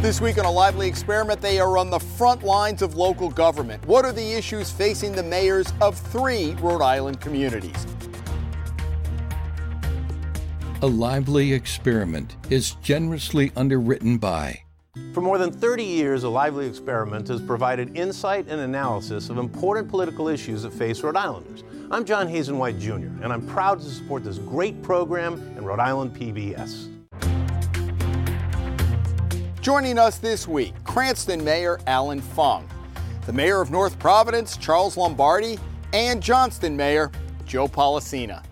This week on a lively experiment, they are on the front lines of local government. What are the issues facing the mayors of three Rhode Island communities? A lively experiment is generously underwritten by. For more than 30 years, A Lively Experiment has provided insight and analysis of important political issues that face Rhode Islanders. I'm John Hazen White Jr., and I'm proud to support this great program in Rhode Island PBS. Joining us this week, Cranston Mayor Allan Fung, the Mayor of North Providence, Charles Lombardi, and Johnston Mayor Joe Polisena.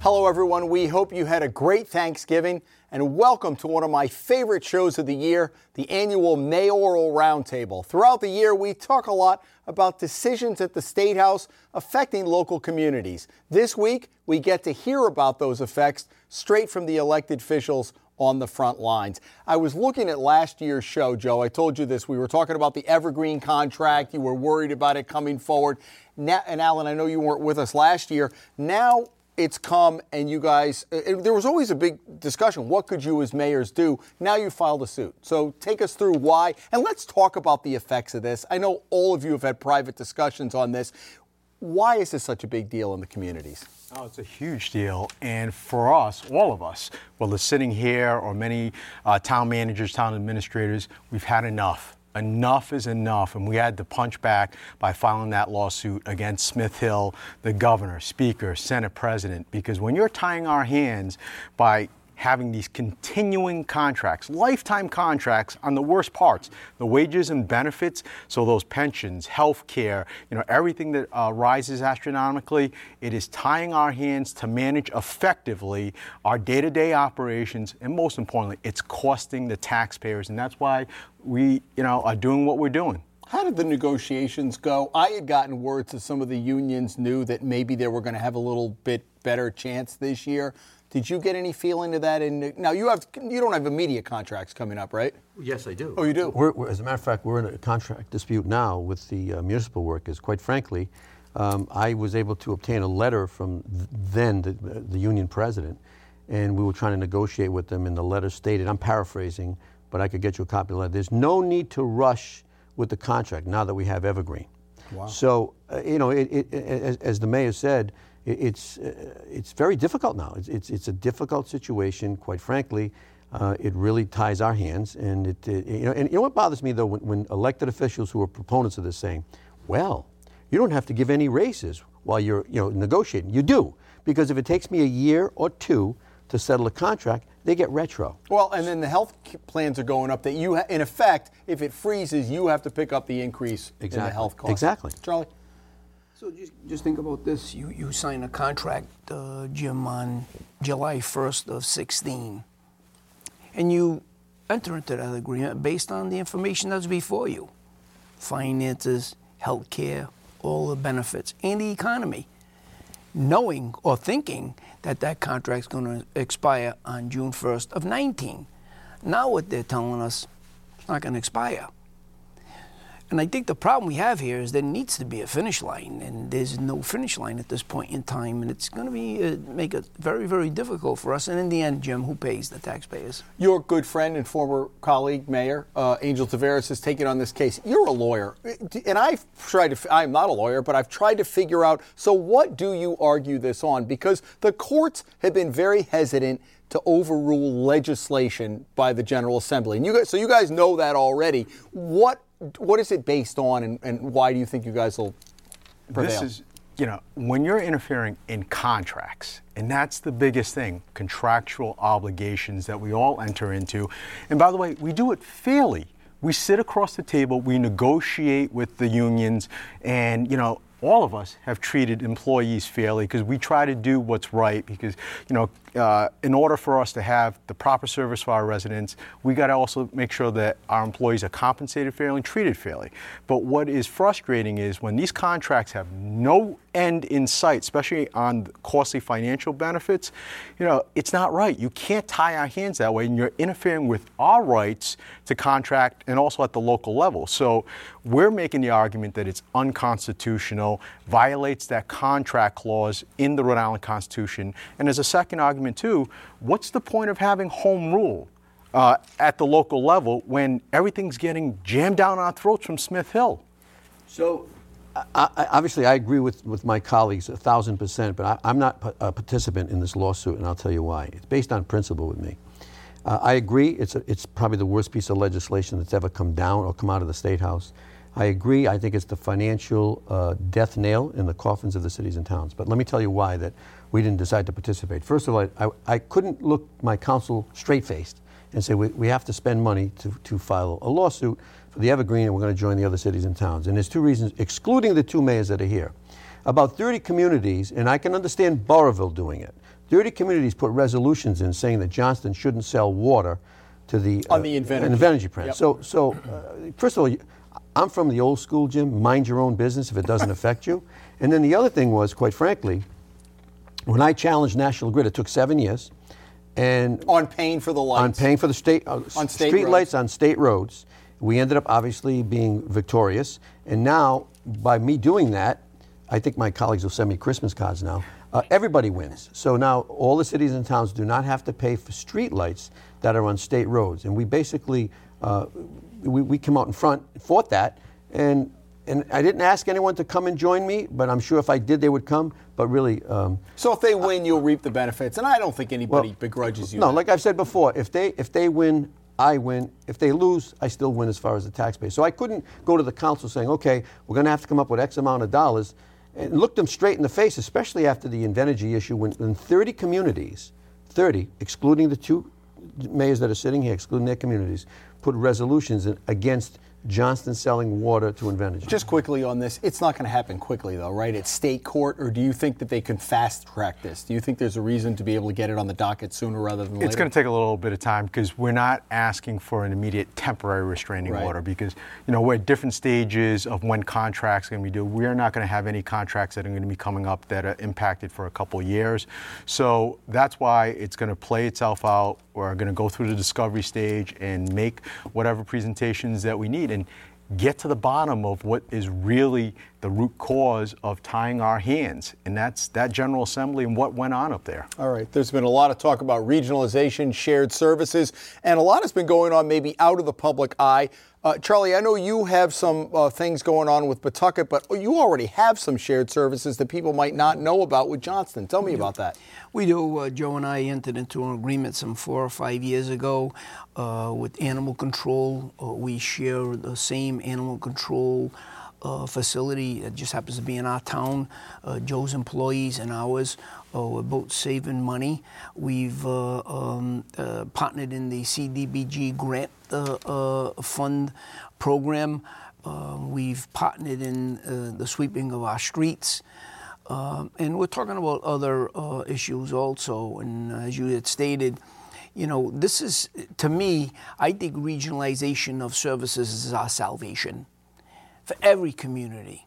Hello, everyone. We hope you had a great Thanksgiving and welcome to one of my favorite shows of the year, the annual Mayoral Roundtable. Throughout the year, we talk a lot about decisions at the State House affecting local communities. This week, we get to hear about those effects straight from the elected officials on the front lines. I was looking at last year's show, Joe. I told you this. We were talking about the Evergreen contract. You were worried about it coming forward. Now, and Allan, I know you weren't with us last year. Now it's come and you guys, it, uh, uh, there was always a big discussion. What could you as mayors do? Now you filed a suit. So take us through why, and let's talk about the effects of this. I know all of you have had private discussions on this. Why is this such a big deal in the communities? Oh, it's a huge deal. And for us, all of us, whether sitting here or many uh, town managers, town administrators, we've had enough. Enough is enough. And we had to punch back by filing that lawsuit against Smith Hill, the governor, speaker, Senate president. Because when you're tying our hands by having these continuing contracts, lifetime contracts on the worst parts, the wages and benefits, so those pensions, health care, you know, everything that uh, rises astronomically, it is tying our hands to manage effectively our day-to-day operations, and most importantly, it's costing the taxpayers, and that's why we, you know, are doing what we're doing. How did the negotiations go? I had gotten word that some of the unions knew that maybe they were going to have a little bit better chance this year. Did you get any feeling to that? In now you have you don't have immediate contracts coming up, right? Yes, I do. Oh, you do. We're, we're, as a matter of fact, we're in a contract dispute now with the uh, municipal workers. Quite frankly, um, I was able to obtain a letter from then the, the union president, and we were trying to negotiate with them. And the letter stated, I'm paraphrasing, but I could get you a copy of the letter. There's no need to rush with the contract now that we have Evergreen. Wow. So, uh, you know, it, it, as, as the mayor said, it's, uh, it's very difficult now. It's, it's, it's, a difficult situation, quite frankly. Uh, it really ties our hands. And, it, it, you know, and you know what bothers me, though, when, when, elected officials who are proponents of this saying, well, you don't have to give any raises while you're you know, negotiating. You do. Because if it takes me a year or two to settle a contract, they get retro. Well, and then the health plans are going up that you, ha- in effect, if it freezes, you have to pick up the increase exactly. in the health costs. Exactly. Charlie? So just, just think about this. You, you sign a contract, uh, Jim, on July 1st of 16. And you enter into that agreement based on the information that's before you. Finances, health care, all the benefits, and the economy. Knowing or thinking that that contract's going to expire on June 1st of 19. Now what they're telling us, it's not going to expire. And I think the problem we have here is there needs to be a finish line, and there's no finish line at this point in time, and it's going to be uh, make it very, very difficult for us. And in the end, Jim, who pays the taxpayers? Your good friend and former colleague, Mayor uh, Angel Taveras, has taken on this case. You're a lawyer, and I've tried to. I'm not a lawyer, but I've tried to figure out. So, what do you argue this on? Because the courts have been very hesitant to overrule legislation by the General Assembly. And you guys, so you guys know that already. What what is it based on, and, and why do you think you guys will prevail? This is, you know, when you're interfering in contracts, and that's the biggest thing contractual obligations that we all enter into. And by the way, we do it fairly. We sit across the table, we negotiate with the unions, and, you know, all of us have treated employees fairly because we try to do what's right because you know uh, in order for us to have the proper service for our residents, we got to also make sure that our employees are compensated fairly and treated fairly. But what is frustrating is when these contracts have no end in sight, especially on costly financial benefits, you know, it's not right. You can't tie our hands that way, and you're interfering with our rights to contract and also at the local level. So we're making the argument that it's unconstitutional, violates that contract clause in the Rhode Island Constitution, and as a second argument, too, what's the point of having home rule? uh, at the local level when everything's getting jammed down our throats from Smith Hill. So, I, I, obviously, I agree with, with my colleagues a thousand percent, but I, am not a participant in this lawsuit, and I'll tell you why. It's based on principle with me. Uh, I agree, it's, a, it's probably the worst piece of legislation that's ever come down or come out of the State House. I agree, I think it's the financial uh, death nail in the coffins of the cities and towns. But let me tell you why that we didn't decide to participate. First of all, I, I couldn't look my counsel straight faced and say we, we have to spend money to, to file a lawsuit for the Evergreen and we're going to join the other cities and towns. And there's two reasons, excluding the two mayors that are here. About 30 communities, and I can understand Burrillville doing it, 30 communities put resolutions in saying that Johnston shouldn't sell water to the on the uh, Invenergy, Invenergy plant. Yep. So, so uh, first of all, I'm from the old school, Jim. Mind your own business if it doesn't affect you. And then the other thing was, quite frankly, when I challenged National Grid, it took seven years. And on paying for the lights, on paying for the state uh, on state street roads. lights on state roads, we ended up obviously being victorious. And now, by me doing that, I think my colleagues will send me Christmas cards now. Uh, everybody wins. So now all the cities and towns do not have to pay for street lights that are on state roads. And we basically uh, we, we come out in front, fought that, and and I didn't ask anyone to come and join me, but I'm sure if I did, they would come. But really, um, so if they win, you'll reap the benefits, and I don't think anybody well, begrudges you. No, that. like I've said before, if they if they win, I win. If they lose, I still win as far as the tax base. So I couldn't go to the council saying, okay, we're going to have to come up with X amount of dollars, and look them straight in the face, especially after the Invenergy issue, when, when 30 communities, 30, excluding the two mayors that are sitting here, excluding their communities, put resolutions against Johnston selling water to Invenergy. Just quickly on this, it's not going to happen quickly, though, right? It's state court, or do you think that they can fast track this? Do you think there's a reason to be able to get it on the docket sooner rather than later? It's going to take a little bit of time because we're not asking for an immediate temporary restraining right. order because you know we're at different stages of when contracts are going to be due. We are not going to have any contracts that are going to be coming up that are impacted for a couple years. So that's why it's going to play itself out. We're going to go through the discovery stage and make whatever presentations that we need and get to the bottom of what is really the root cause of tying our hands. And that's that General Assembly and what went on up there. All right. There's been a lot of talk about regionalization, shared services, and a lot has been going on maybe out of the public eye. Uh, Charlie, I know you have some uh, things going on with Pawtucket, but you already have some shared services that people might not know about with Johnston. Tell me about that. We do. Uh, Joe and I entered into an agreement some four or five years ago uh, with animal control. Uh, we share the same animal control uh, facility. It just happens to be in our town. Uh, Joe's employees and ours we're both saving money. We've uh, um, uh, partnered in the CDBG grant uh, fund program. we've partnered in the sweeping of our streets. and we're talking about other issues also. And as you had stated, you know, this is, to me, I think regionalization of services is our salvation for every community.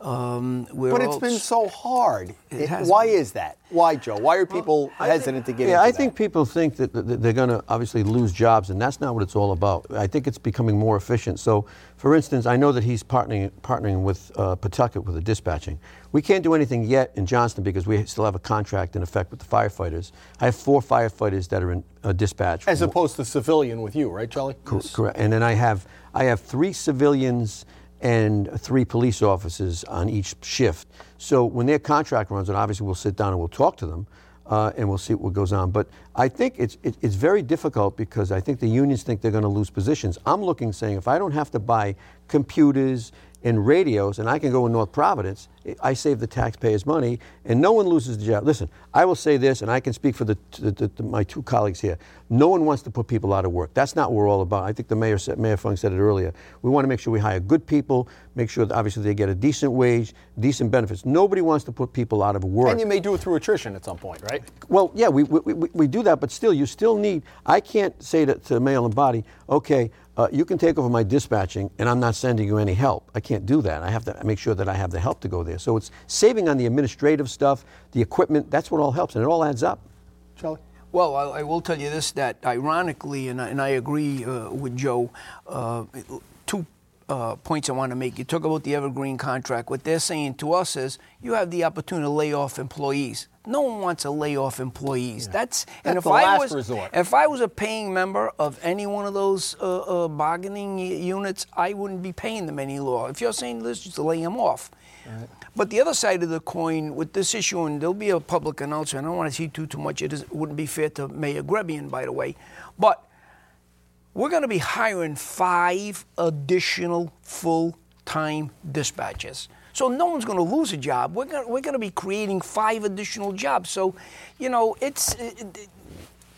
Um, but it's been so hard. It, why been. is that? Why, Joe? Why are people well, hesitant think, to get yeah, I that? think people think that they're going to obviously lose jobs, and that's not what it's all about. I think it's becoming more efficient. So, for instance, I know that he's partnering, partnering with uh, Pawtucket with the dispatching. We can't do anything yet in Johnston because we still have a contract in effect with the firefighters. I have four firefighters that are in uh, dispatch. As opposed to civilian with you, right, Charlie? yes. Correct. And then I have I have three civilians and three police officers on each shift. So when their contract runs, and obviously we'll sit down and we'll talk to them, uh, and we'll see what goes on. But I think it's it, it's very difficult because I think the unions think they're going to lose positions. I'm looking saying if I don't have to buy computers and radios, and I can go in North Providence, I save the taxpayers money, and no one loses the job. Listen, I will say this, and I can speak for the, the, the, the, my two colleagues here. No one wants to put people out of work. That's not what we're all about. I think the mayor said, Mayor Fung said it earlier. We want to make sure we hire good people, make sure that obviously they get a decent wage, decent benefits. Nobody wants to put people out of work. And you may do it through attrition at some point, right? Well, yeah, we, we, we, we do that, but still, you still need. I can't say to, to Mayor Lombardi, okay, uh, you can take over my dispatching and I'm not sending you any help. I can't do that. I have to make sure that I have the help to go there. So it's saving on the administrative stuff, the equipment, that's what all helps, and it all adds up. Charlie? Well, I, I will tell you this that ironically, and I, and I agree uh, with Joe, uh, two uh, points I want to make. You talk about the Evergreen contract. What they're saying to us is you have the opportunity to lay off employees. No one wants to lay off employees. Yeah. That's, and That's if I was resort. if I was a paying member of any one of those uh, uh, bargaining units, I wouldn't be paying them any law. If you're saying let's just lay them off. Right. But the other side of the coin with this issue, and there'll be a public announcement. I don't want to see too too much. It, is, it wouldn't be fair to Mayor Grebien, by the way, but we're going to be hiring five additional full-time dispatchers. So no one's going to lose a job. We're going, we're going to be creating five additional jobs. So, you know, it's it,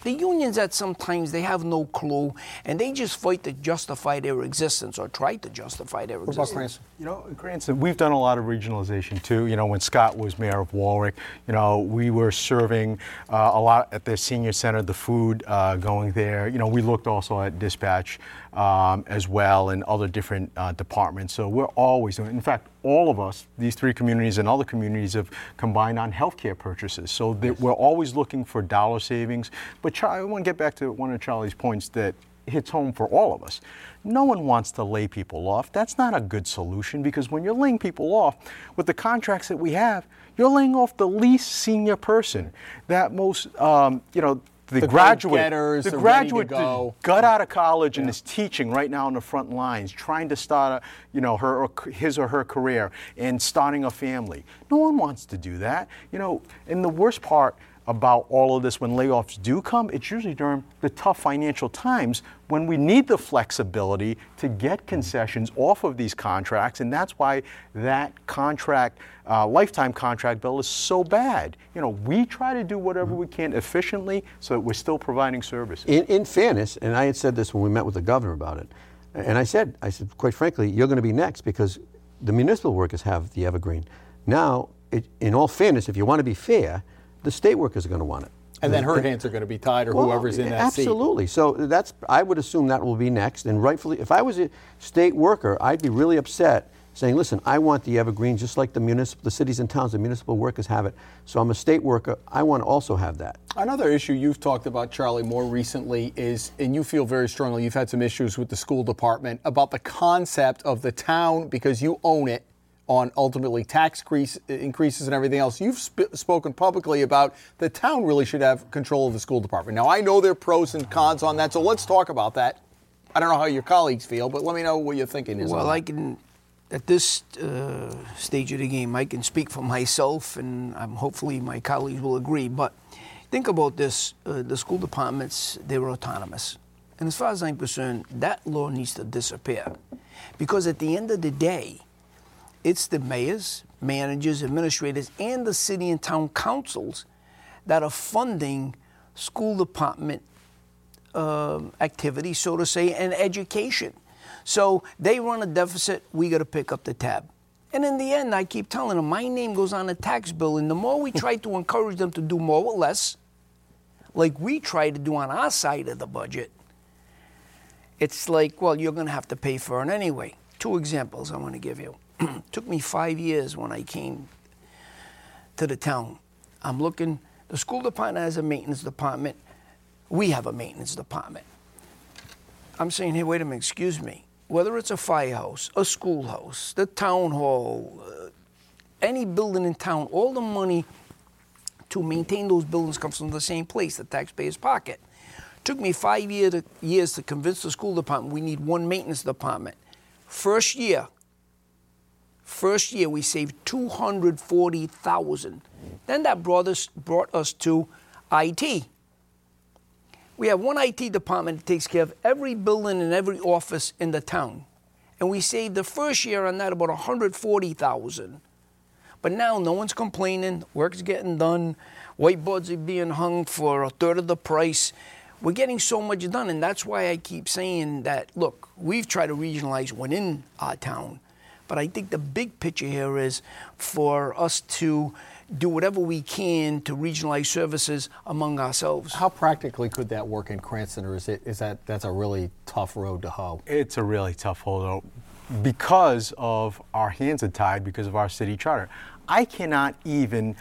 the unions at sometimes they have no clue and they just fight to justify their existence or try to justify their what existence. About Cranston? You know, Cranston, we've done a lot of regionalization too. You know, when Scott was mayor of Warwick, you know, we were serving uh, a lot at the senior center, the food uh, going there. You know, we looked also at dispatch um, as well and other different uh, departments. So we're always doing. In fact, all of us, these three communities and other communities, have combined on healthcare purchases. So we're always looking for dollar savings. But Char- I want to get back to one of Charlie's points that hits home for all of us. No one wants to lay people off. That's not a good solution because when you're laying people off with the contracts that we have, you're laying off the least senior person, that most, um, you know, the, the graduate, getters, the graduate go. got out of college and is teaching right now on the front lines, trying to start, a, you know, her or his or her career and starting a family. No one wants to do that, you know. And the worst part about all of this when layoffs do come, it's usually during the tough financial times when we need the flexibility to get concessions off of these contracts. And that's why that contract, uh, lifetime contract bill is so bad. You know, we try to do whatever we can efficiently so that we're still providing services. In, in fairness, and I had said this when we met with the governor about it, and I said, I said, quite frankly, you're going to be next because the municipal workers have the evergreen. Now, it, in all fairness, if you want to be fair, the state workers are going to want it. And then her hands are going to be tied, or well, whoever's in that absolutely. seat. Absolutely. So that's I would assume that will be next, and rightfully, if I was a state worker, I'd be really upset, saying, "Listen, I want the evergreen just like the municipal, the cities and towns, the municipal workers have it. So I'm a state worker. I want to also have that." Another issue you've talked about, Charlie, more recently is, and you feel very strongly, you've had some issues with the school department about the concept of the town because you own it on ultimately tax increases and everything else. You've sp- spoken publicly about the town really should have control of the school department. Now, I know there are pros and cons on that, so let's talk about that. I don't know how your colleagues feel, but let me know what you're thinking is. Well, I can, at this uh, stage of the game, I can speak for myself, and um, hopefully my colleagues will agree. But think about this: uh, the school departments they were autonomous, and as far as I'm concerned, that law needs to disappear, because at the end of the day it's the mayors, managers, administrators, and the city and town councils that are funding school department um, activities, so to say, and education. So they run a deficit, we got to pick up the tab. And in the end, I keep telling them, my name goes on the tax bill. And the more we try to encourage them to do more with less, like we try to do on our side of the budget, it's like, well, you're going to have to pay for it anyway. Two examples I want to give you. took me five years when I came to the town. I'm looking, the school department has a maintenance department. We have a maintenance department. I'm saying, hey, wait a minute, excuse me. Whether it's a firehouse, a schoolhouse, the town hall, uh, any building in town, all the money to maintain those buildings comes from the same place, the taxpayer's pocket. Took me five year to, years to convince the school department we need one maintenance department. First year, First year we saved 240,000. Then that brought us, brought us to IT. We have one IT department that takes care of every building and every office in the town. And we saved the first year on that about 140,000. But now no one's complaining, work's getting done, whiteboards are being hung for a third of the price. We're getting so much done, and that's why I keep saying that look, we've tried to regionalize within our town but I think the big picture here is for us to do whatever we can to regionalize services among ourselves. How practically could that work in Cranston, or is it is that that's a really tough road to hoe? It's a really tough road because of our hands are tied because of our city charter. I cannot even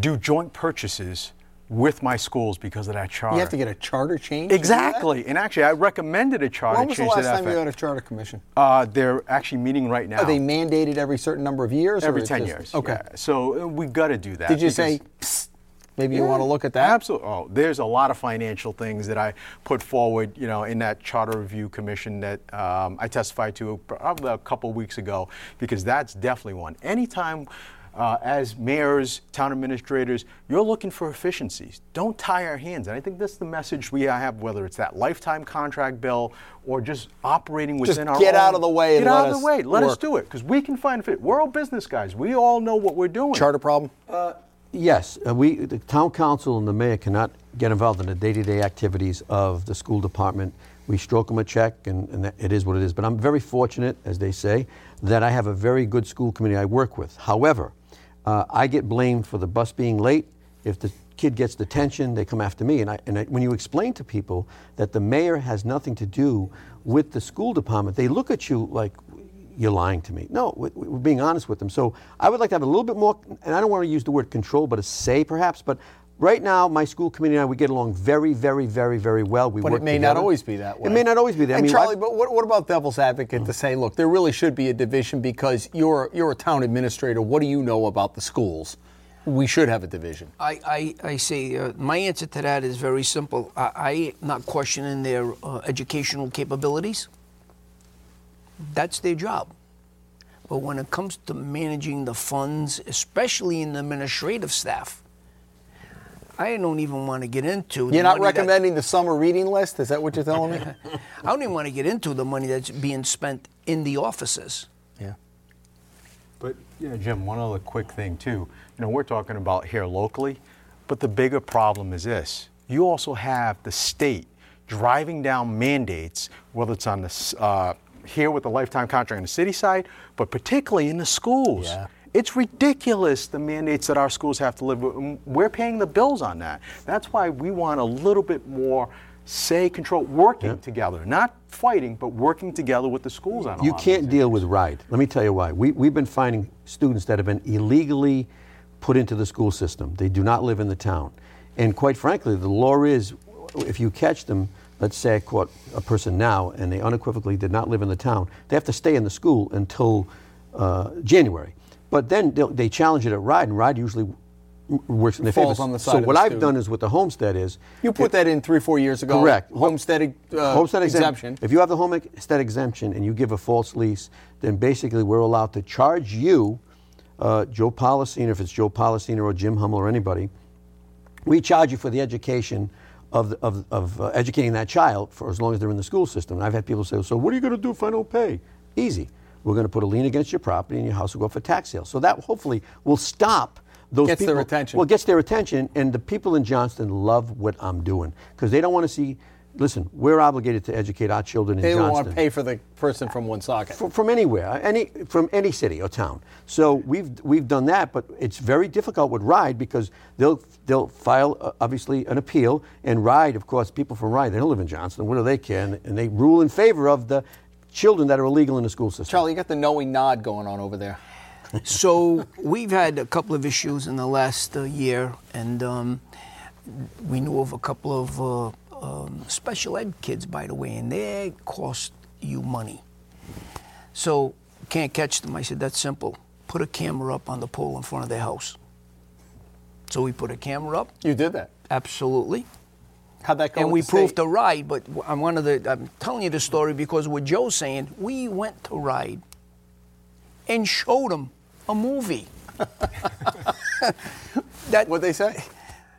do joint purchases with my schools because of that charter. You have to get a charter change. to do that? Exactly. And actually, I recommended a charter change. When was the change to last time you had a charter commission? Uh, they're actually meeting right now. Are they mandated every certain number of years? every 10 just- years. Okay. yeah. So uh, we got to do that. Did you say, Psst, maybe you want to look at that? Absolutely. Oh, there's a lot of financial things that I put forward, you know, in that charter review commission that um, I testified to probably a couple weeks ago, because that's definitely one. Anytime. Uh, as mayors, town administrators, you're looking for efficiencies. Don't tie our hands. And I think that's the message we have, whether it's that lifetime contract bill or just operating Just within our get own- out of the way Get and out let of the way. Let us do it because we can find fit. We're all business guys. We all know what we're doing. Charter problem? Yes, uh, we, the town council and the mayor cannot get involved in the day-to-day activities of the school department. We stroke them a check, and, and it is what it is. But I'm very fortunate, as they say, that I have a very good school committee I work with. However, uh, I get blamed for the bus being late. If the kid gets detention, they come after me. And, I, and I, when you explain to people that the mayor has nothing to do with the school department, they look at you like you're lying to me. No, we- we're being honest with them. So I would like to have a little bit more, and I don't want to use the word control, but a say perhaps. But right now, my school committee and I, we get along very, very, very, very well. We But work it may not always be that way. It may not always be that. And I mean, Charlie, I've- but what, what about devil's advocate to say, look, there really should be a division because you're you're a town administrator. What do you know about the schools? We should have a division. I, I, I say uh, my answer to that is very simple. I, I not questioning their uh, educational capabilities. That's their job. But when it comes to managing the funds, especially in the administrative staff, I don't even want to get into. the You're not money that- recommending the summer reading list? Is that what you're telling me? I don't even want to get into the money that's being spent in the offices. yeah. But you know, Jim, one other quick thing too. You know, we're talking about here locally, but the bigger problem is this: you also have the state driving down mandates, whether it's on the uh, here with the lifetime contract on the city side, but particularly in the schools. Yeah. It's ridiculous the mandates that our schools have to live with. We're paying the bills on that. That's why we want a little bit more say control, working together, not fighting, but working together with the schools on You can't deal with RIDE. Let me tell you why. We, we've been finding students that have been illegally put into the school system. They do not live in the town. And quite frankly, the law is if you catch them, let's say I caught a person now and they unequivocally did not live in the town, they have to stay in the school until uh, January. But then they'll- challenge it at RIDE, and RIDE usually works in their Falls favor. on the side so what I've student. done is with the homestead is You put that in three, four years ago. Correct. Homestead, uh, homestead exemp- exemption. If you have the homestead exemption and you give a false lease, then basically we're allowed to charge you, uh, Joe Polisena, if it's Joe Polisena or Jim Hummel or anybody, we charge you for the education of, of, of uh, educating that child for as long as they're in the school system. And I've had people say, so what are you going to do if I don't pay? Easy. We're going to put a lien against your property and your house will go up for tax sale. So that hopefully will stop those Gets their people. attention. Well, it gets their attention, and the people in Johnston love what I'm doing because they don't want to see. Listen, we're obligated to educate our children in They don't Johnston want to pay for the person from Woonsocket. from, from anywhere, any from any city or town. So we've we've done that, but it's very difficult with RIDE because they'll they'll file uh, obviously an appeal, and RIDE, of course, people from RIDE they don't live in Johnston. What do they care? And, and they rule in favor of the children that are illegal in the school system. Charlie, you got the knowing nod going on over there. So we've had a couple of issues in the last uh, year, and um, we knew of a couple of uh, um, special ed kids, by the way, and they cost you money. So can't catch them. I said that's simple. Put a camera up on the pole in front of their house. So we put a camera up, You did that. absolutely, How'd that go? and we the proved state? to RIDE. But I'm one of the. I'm telling you the story because what Joe's saying, we went to RIDE and showed them a movie. that What'd they say?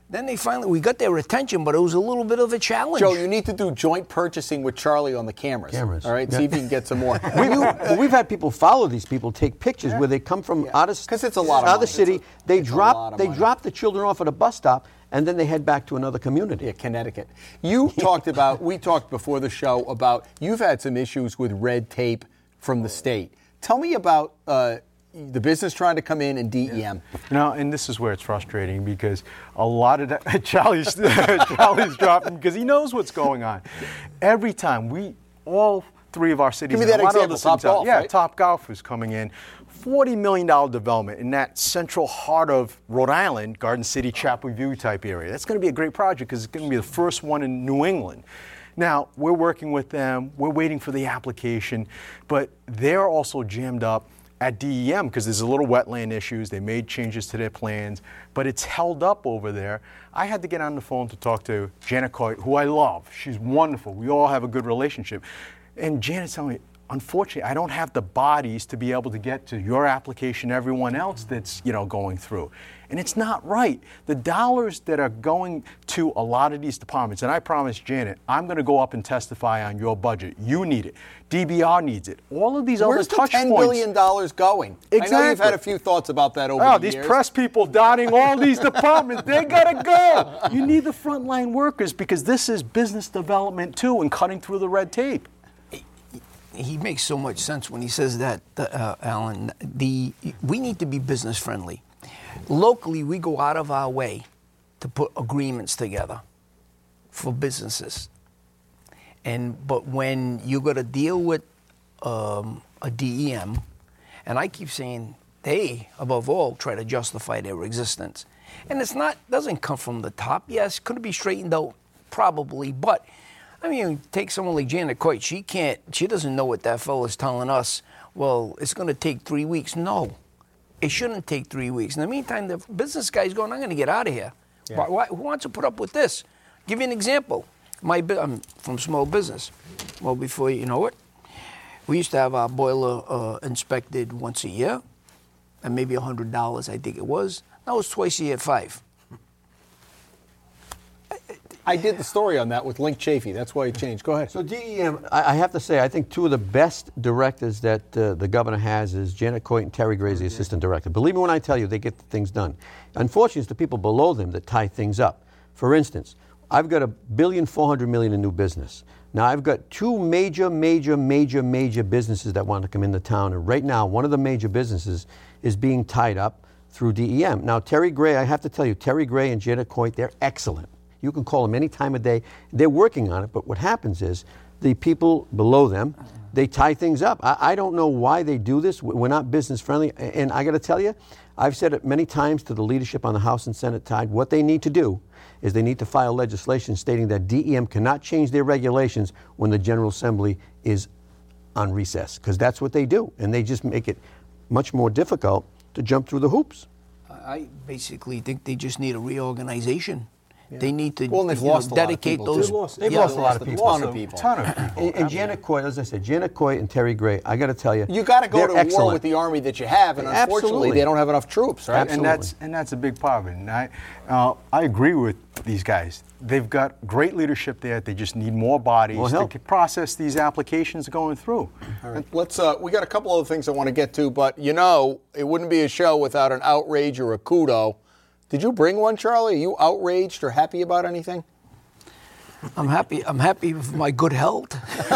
then they finally we got their attention, but it was a little bit of a challenge. Joe, you need to do joint purchasing with Charlie on the cameras. Cameras. All right, see if you can get some more. We, well, we've had people follow these people, take pictures where they come from out of 'Cause it's a lot of out money. the city. A- they drop they money. drop the children off at a bus stop, and then they head back to another community. Yeah, Connecticut. You talked about, we talked before the show about you've had some issues with red tape from the state. Tell me about uh, the business trying to come in and DEM. No, and this is where it's frustrating because a lot of that, Charlie's Charlie's dropping because he knows what's going on. Every time we all three of our cities, Give me that a lot example, other cities out- Topgolf, yeah, right? Topgolf is coming in, $40 million development in that central heart of Rhode Island, Garden City, Chapel View type area. That's going to be a great project because it's going to be the first one in New England. Now, we're working with them, we're waiting for the application, but they're also jammed up at DEM because there's a little wetland issues. They made changes to their plans, but it's held up over there. I had to get on the phone to talk to Janet Coit, who I love. She's wonderful. We all have a good relationship. And Janet's telling me, unfortunately, I don't have the bodies to be able to get to your application, everyone else that's you know going through. And it's not right. The dollars that are going to a lot of these departments, and I promise Janet, I'm going to go up and testify on your budget. You need it. DBR needs it. All of these Where's other the touch 10 points. billion dollars going? I know you've had a few thoughts about that over Oh, the these years. press people dotting all these departments, they gotta go. You need the frontline workers because this is business development too and cutting through the red tape. He makes so much sense when he says that, uh, Allan. The we need to be business friendly. Locally, we go out of our way to put agreements together for businesses. And but when you got to deal with um, a DEM, and I keep saying they, above all, try to justify their existence, and it's not doesn't come from the top. Yes, could it be straightened out? Probably, but I mean, take someone like Janet Coit. She can't. She doesn't know what that fellow's telling us. Well, it's going to take three weeks. No, it shouldn't take three weeks. In the meantime, the business guy's going. I'm going to get out of here. Why, why, who wants to put up with this? Give you an example. My I'm from small business. Well, before you know it, we used to have our boiler uh, inspected once a year, and maybe hundred dollars, I think it was. Now it's twice a year, five. I did the story on that with Linc Chafee. That's why it changed. Go ahead. So DEM, I, I have to say, I think two of the best directors that uh, the governor has is Janet Coit and Terry Gray, the assistant director. Believe me when I tell you, they get things done. Unfortunately, it's the people below them that tie things up. For instance, I've got a billion four hundred million in new business. Now I've got two major, major, major, major businesses that want to come into town, and right now one of the major businesses is being tied up through DEM. Now Terry Gray, I have to tell you, Terry Gray and Janet Coit, they're excellent. You can call them any time of day. They're working on it, but what happens is the people below them, they tie things up. I, I don't know why they do this. We- We're not business friendly. And I got to tell you, I've said it many times to the leadership on the House and Senate side. What they need to do is they need to file legislation stating that DEM cannot change their regulations when the General Assembly is on recess, because that's what they do. And they just make it much more difficult to jump through the hoops. I basically think they just need a reorganization. They need to Well, and they've you know, lost a lot of dedicate people, those. They've lost- they've yeah, lost a lot of people. Ton of people. Ton of people. And, and Janet Coit, as I said, Janet Coit and Terry Gray, I got to tell you, You got to go they're to war with the army that you have, and unfortunately, Absolutely. they don't have enough troops, right? And that's and that's a big part of it. And I, uh, I agree with these guys. They've got great leadership there. They just need more bodies More to help. process these applications going through. All right, let's. Uh, we got a couple other things I want to get to, but you know, it wouldn't be a show without an outrage or a kudo. Did you bring one, Charlie? Are you outraged or happy about anything? I'm happy. I'm happy with my good health.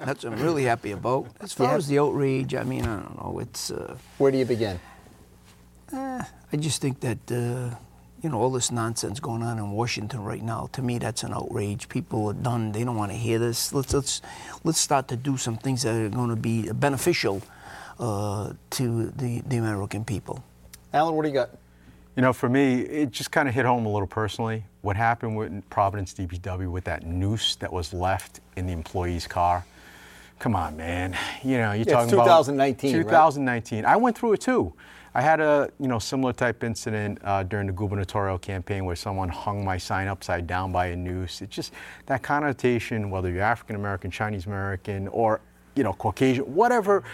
That's what I'm really happy about. As far Yeah. as the outrage, I mean, I don't know. It's. Uh, Where do you begin? I just think that uh, you know all this nonsense going on in Washington right now. To me, that's an outrage. People are done. They don't want to hear this. Let's let's let's start to do some things that are going to be beneficial uh, to the the American people. Allan, what do you got? You know, for me, it just kind of hit home a little personally. What happened with Providence DPW with that noose that was left in the employee's car? Come on, man. You know, you're it's talking 2019, right? about 2019. I went through it too. I had a you know similar type incident uh, during the gubernatorial campaign where someone hung my sign upside down by a noose. It's just that connotation, whether you're African American, Chinese American, or you know Caucasian, whatever,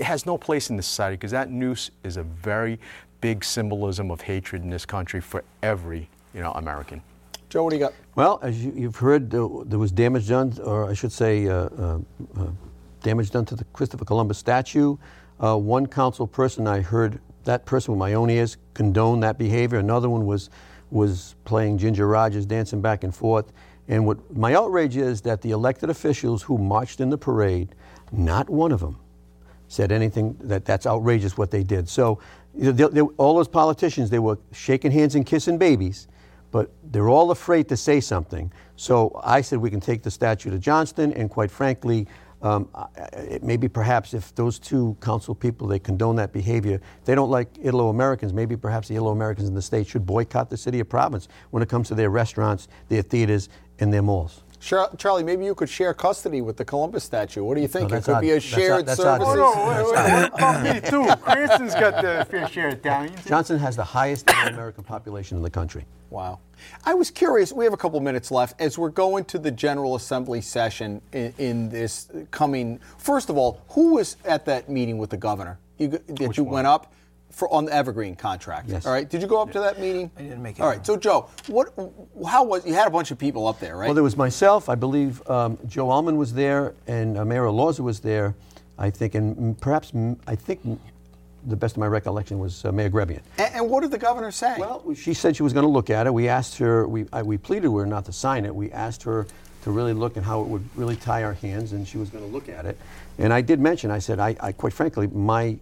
has no place in this society because that noose is a very big symbolism of hatred in this country for every you know American. Joe, what do you got? Well, as you, you've heard, uh, there was damage done, or I should say, uh, uh, uh, damage done to the Christopher Columbus statue. Uh, one council person, I heard that person with my own ears condone that behavior. Another one was was playing Ginger Rogers, dancing back and forth. And what my outrage is that the elected officials who marched in the parade, not one of them said anything that that's outrageous what they did. So, they, they, all those politicians, they were shaking hands and kissing babies, but they're all afraid to say something. So I said we can take the statue to Johnston, and quite frankly, Um, maybe perhaps if those two council people they condone that behavior, they don't like Italo Americans. Maybe perhaps the Italo Americans in the state should boycott the city of Providence when it comes to their restaurants, their theaters, and their malls. Char- Charlie, maybe you could share custody with the Columbus statue. What do you think? No, it could odd. be a That's shared odd- that's odd. service. Oh, No, wait, wait, what me too? Cranston's got the fair share of town. Johnston has the highest Italo-American population in the country. Wow. I was curious, we have a couple minutes left. As we're going to the General Assembly session in, in this coming, first of all, who was at that meeting with the governor? You, g- that you went up for on the Evergreen contract. Yes. All right. Did you go up to that meeting? I didn't make it. All right. So, Joe, what, how was, you had a bunch of people up there, right? Well, there was myself. I believe um, Joe Almond was there, and uh, Mayor Elorza was there. I think, and perhaps I think the best of my recollection was uh, Mayor Grebien. and, and what did the governor say? Well, she said she was going to look at it. We asked her. We I, we pleaded with her not to sign it. We asked her to really look at how it would really tie our hands, and she was going to look at it. And I did mention. I said, I, I quite frankly, my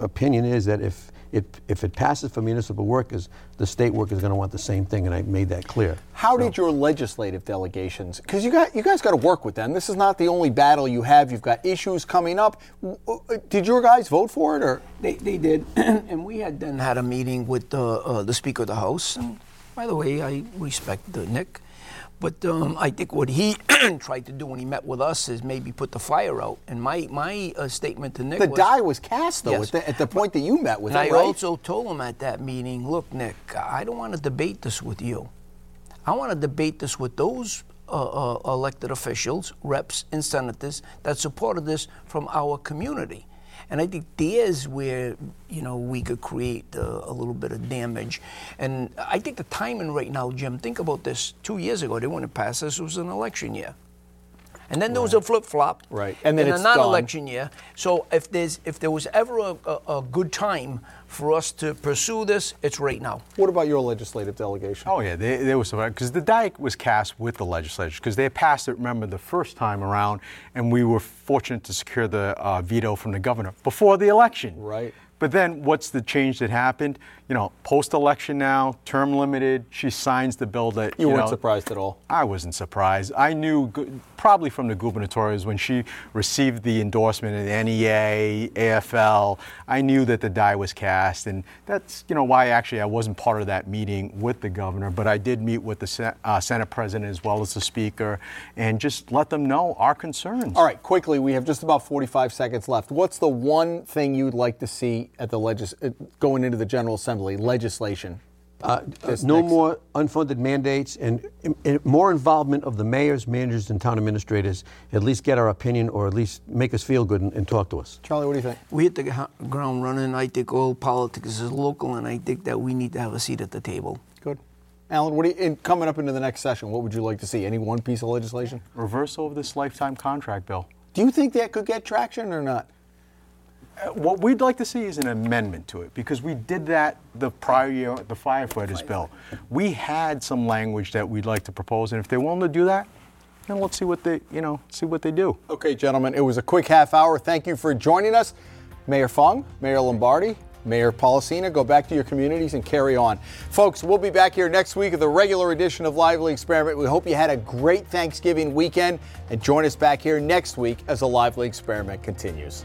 opinion is that if it if it passes for municipal workers, the state workers are going to want the same thing, and I made that clear. How did your legislative delegations? Because you got you guys got to work with them. This is not the only battle you have. You've got issues coming up. Uh, Did your guys vote for it, or They, they did, and we had then had a meeting with uh, uh, the Speaker of the House. And by the way, I respect uh, Nick, but um, I think what he tried to do when he met with us is maybe put the fire out. And my my uh, statement to Nick the was, die was cast though Yes. at, the, at the point that you met with and him, I right? also told him at that meeting, look, Nick, I don't want to debate this with you. I want to debate this with those uh, uh, elected officials, reps, and senators that supported this from our community. And I think there's where you know we could create uh, a little bit of damage. And I think the timing right now, Jim. Think about this. Two years ago, they wouldn't pass this. It was an election year. And then there was a flip flop. Right. And then in it's a non-election year. So if there's if there was ever a, a, a good time for us to pursue this, it's right now. what about your legislative delegation? Oh yeah, they, they was because the die was cast with the legislature because they passed it. Remember the first time around, and we were fortunate to secure the uh, veto from the governor before the election. Right. But then, what's the change that happened? You know, post-election now, term limited. She signs the bill that you, weren't know, surprised at all. I wasn't surprised. I knew probably from the gubernatorials when she received the endorsement of the NEA, AFL. I knew that the die was cast, and that's you know why actually I wasn't part of that meeting with the governor, but I did meet with the uh, Senate president as well as the speaker, and just let them know our concerns. All right, quickly, we have just about 45 seconds left. What's the one thing you'd like to see at the legis- uh, going into the General Assembly legislation? Uh, This no next- more unfunded mandates and, and more involvement of the mayors, managers, and town administrators. At least get our opinion, or at least make us feel good and, and talk to us. Charlie, what do you think? We hit the ha- ground running. I think all politics is local, and I think that we need to have a seat at the table. Good. Allan, what do you, in, coming up into the next session, what would you like to see? Any one piece of legislation? Reversal of this lifetime contract bill. Do you think that could get traction or not? Uh, What we'd like to see is an amendment to it because we did that the prior year, the firefighters bill. We had some language that we'd like to propose, and if they're willing to do that, then let's see what they, you know, see what they do. Okay, gentlemen, it was a quick half hour. Thank you for joining us. Mayor Fung, Mayor Lombardi, Mayor Polisena, go back to your communities and carry on. Folks, we'll be back here next week with a regular edition of Lively Experiment. We hope you had a great Thanksgiving weekend and join us back here next week as the Lively Experiment continues.